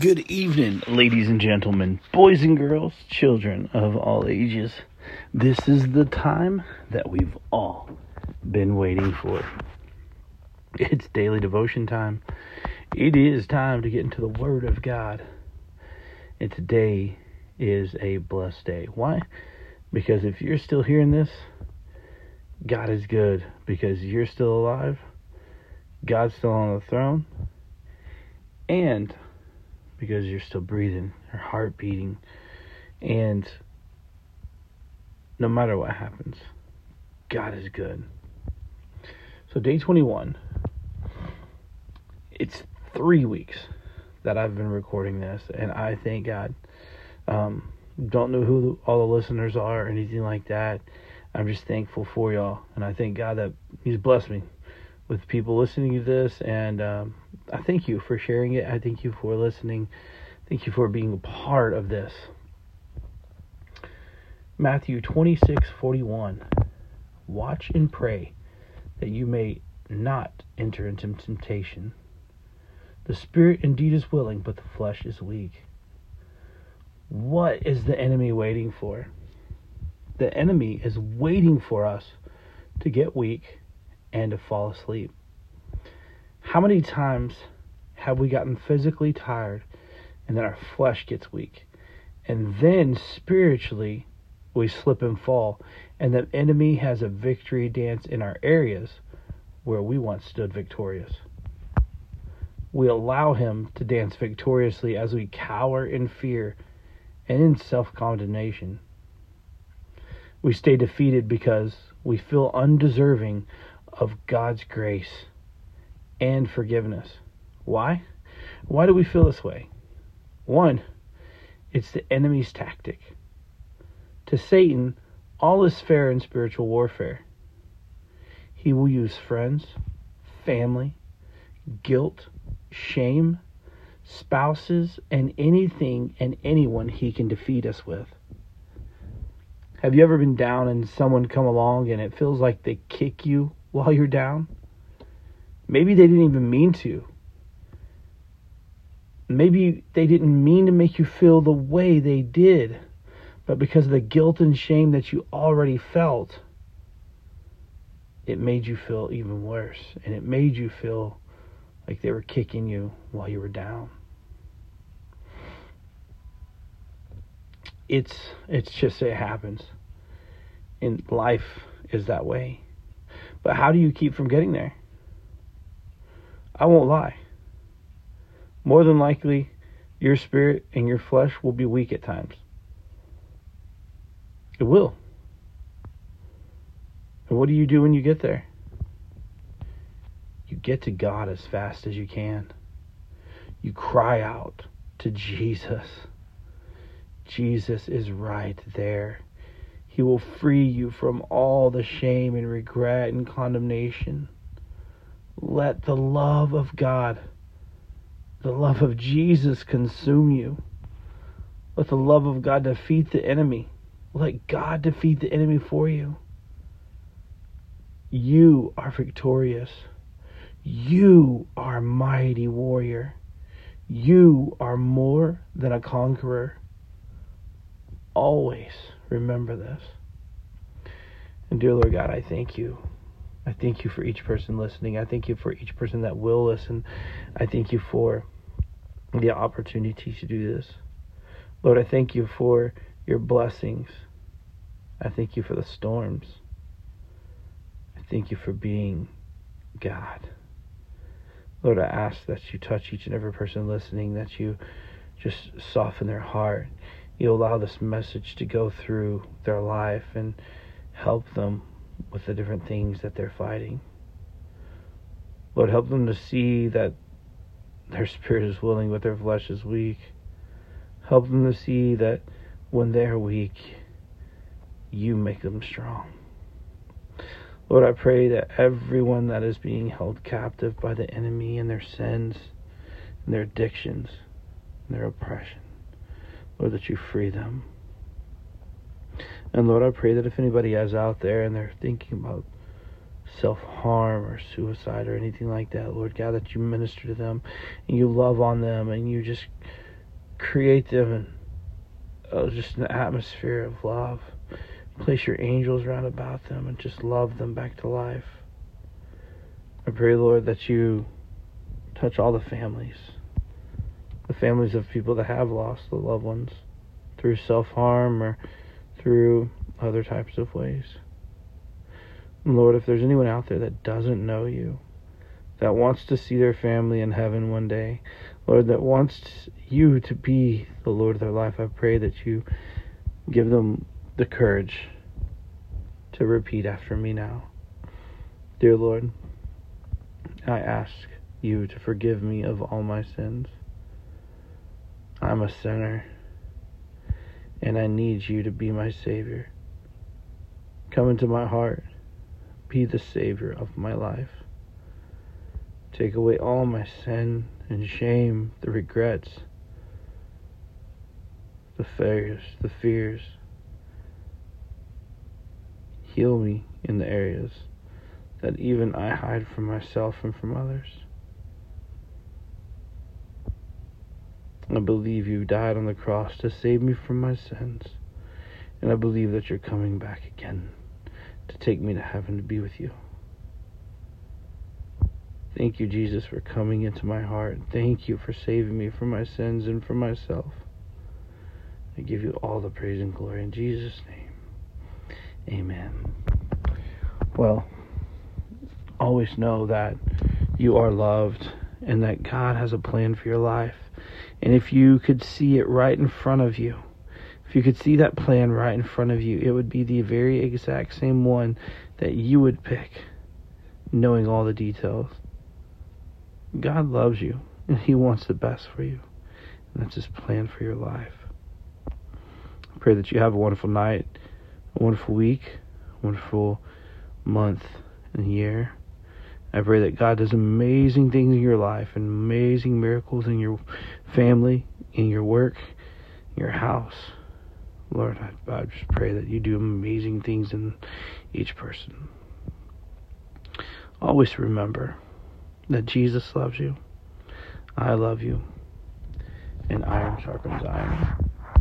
Good evening, ladies and gentlemen, boys and girls, children of all ages. This is the time that we've all been waiting for. It's daily devotion time. It is time to get into the Word of God. And today is a blessed day. Why? Because if you're still hearing this, God is good because you're still alive, God's still on the throne, and because you're still breathing, your heart beating, and no matter what happens, God is good. So, day 21, it's three weeks that I've been recording this, and I thank God. Um, don't know who all the listeners are or anything like that. I'm just thankful for y'all, and I thank God that He's blessed me with people listening to this, and um, I thank you for sharing it. I thank you for listening. Thank you for being a part of this. Matthew 26 41. Watch and pray that you may not enter into temptation. The spirit indeed is willing, but the flesh is weak. What is the enemy waiting for? The enemy is waiting for us to get weak and to fall asleep. How many times have we gotten physically tired and then our flesh gets weak? And then spiritually we slip and fall, and the enemy has a victory dance in our areas where we once stood victorious. We allow him to dance victoriously as we cower in fear and in self condemnation. We stay defeated because we feel undeserving of God's grace and forgiveness. Why? Why do we feel this way? One, it's the enemy's tactic. To Satan, all is fair in spiritual warfare. He will use friends, family, guilt, shame, spouses, and anything and anyone he can defeat us with. Have you ever been down and someone come along and it feels like they kick you while you're down? Maybe they didn't even mean to. Maybe they didn't mean to make you feel the way they did, but because of the guilt and shame that you already felt, it made you feel even worse. And it made you feel like they were kicking you while you were down. It's it's just it happens. And life is that way. But how do you keep from getting there? I won't lie. More than likely, your spirit and your flesh will be weak at times. It will. And what do you do when you get there? You get to God as fast as you can. You cry out to Jesus. Jesus is right there. He will free you from all the shame and regret and condemnation. Let the love of God, the love of Jesus consume you. Let the love of God defeat the enemy. Let God defeat the enemy for you. You are victorious. You are mighty warrior. You are more than a conqueror. Always remember this. And dear Lord God, I thank you. I thank you for each person listening. I thank you for each person that will listen. I thank you for the opportunity to do this. Lord, I thank you for your blessings. I thank you for the storms. I thank you for being God. Lord, I ask that you touch each and every person listening, that you just soften their heart you allow this message to go through their life and help them with the different things that they're fighting. Lord, help them to see that their spirit is willing, but their flesh is weak. Help them to see that when they're weak, you make them strong. Lord, I pray that everyone that is being held captive by the enemy and their sins and their addictions and their oppression, Lord, that you free them. And Lord, I pray that if anybody is out there and they're thinking about self harm or suicide or anything like that, Lord God, that you minister to them and you love on them and you just create them in uh, just an atmosphere of love. Place your angels round about them and just love them back to life. I pray, Lord, that you touch all the families, the families of people that have lost the loved ones through self harm or through other types of ways. Lord, if there's anyone out there that doesn't know you, that wants to see their family in heaven one day, Lord, that wants you to be the Lord of their life, I pray that you give them the courage to repeat after me now. Dear Lord, I ask you to forgive me of all my sins. I'm a sinner, and I need you to be my Savior. Come into my heart, be the Savior of my life. Take away all my sin and shame, the regrets, the fears, the fears. Heal me in the areas that even I hide from myself and from others. I believe you died on the cross to save me from my sins, and I believe that you're coming back again to take me to heaven to be with you. Thank you, Jesus, for coming into my heart. Thank you for saving me from my sins and from myself. I give you all the praise and glory in Jesus' name. Amen. Well, always know that you are loved and that God has a plan for your life. And if you could see it right in front of you, if you could see that plan right in front of you, it would be the very exact same one that you would pick, knowing all the details. God loves you, and He wants the best for you. And that's His plan for your life. I pray that you have a wonderful night, a wonderful week, a wonderful month and year. I pray that God does amazing things in your life and amazing miracles in your family, in your work, in your house. Lord, I, I just pray that you do amazing things in each person. Always remember that Jesus loves you, I love you, and iron sharpens iron.